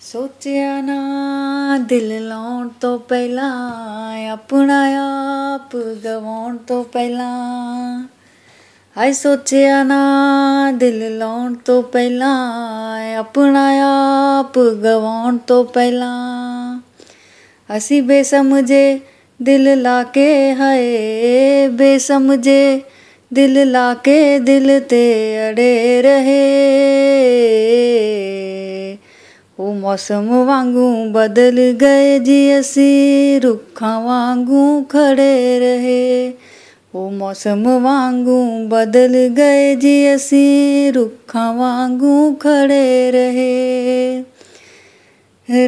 ਸੋਚਿਆ ਨਾ ਦਿਲ ਲਾਉਣ ਤੋਂ ਪਹਿਲਾਂ ਆਪਣਾ ਆਪ ਗਵਾਉਣ ਤੋਂ ਪਹਿਲਾਂ ਹਾਏ ਸੋਚਿਆ ਨਾ ਦਿਲ ਲਾਉਣ ਤੋਂ ਪਹਿਲਾਂ ਆਪਣਾ ਆਪ ਗਵਾਉਣ ਤੋਂ ਪਹਿਲਾਂ ਅਸੀਂ ਬੇਸਮਝੇ ਦਿਲ ਲਾ ਕੇ ਹਾਏ ਬੇਸਮਝੇ ਦਿਲ ਲਾ ਕੇ ਦਿਲ ਤੇ ਅੜੇ ਰਹੇ ਉਹ ਮੌਸਮ ਵਾਂਗੂ ਬਦਲ ਗਏ ਜੀ ਅਸੀਂ ਰੁੱਖਾਂ ਵਾਂਗੂ ਖੜੇ ਰਹੇ ਉਹ ਮੌਸਮ ਵਾਂਗੂ ਬਦਲ ਗਏ ਜੀ ਅਸੀਂ ਰੁੱਖਾਂ ਵਾਂਗੂ ਖੜੇ ਰਹੇ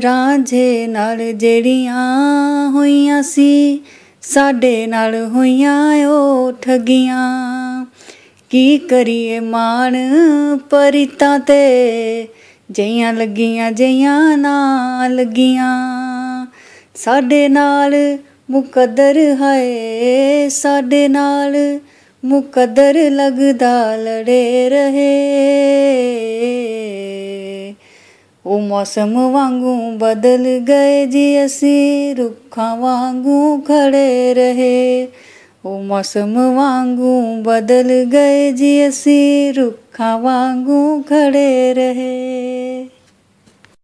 ਰਾਂਝੇ ਨਾਲ ਜਿਹੜੀਆਂ ਹੋਈਆਂ ਸੀ ਸਾਡੇ ਨਾਲ ਹੋਈਆਂ ਉਹ ਠਗੀਆਂ ਕੀ ਕਰੀਏ ਮਾਣ ਪਰਿਤਾਂ ਤੇ ਜਈਆਂ ਲੱਗੀਆਂ, ਜਈਆਂ ਨਾ ਲੱਗੀਆਂ। ਸਾਡੇ ਨਾਲ ਮੁਕੱਦਰ ਹੈ ਸਾਡੇ ਨਾਲ ਮੁਕੱਦਰ ਲੱਗਦਾ ਲੜੇ ਰਹੇ। ਉਹ ਮੌਸਮ ਵਾਂਗੂ ਬਦਲ ਗਏ ਜੀ, ਅਸੀਂ ਰੁੱਖਾਂ ਵਾਂਗੂ ਖੜੇ ਰਹੇ। ओ मौसम वांगू बदल गए जी जियसी रुखा वांगू खड़े रहे।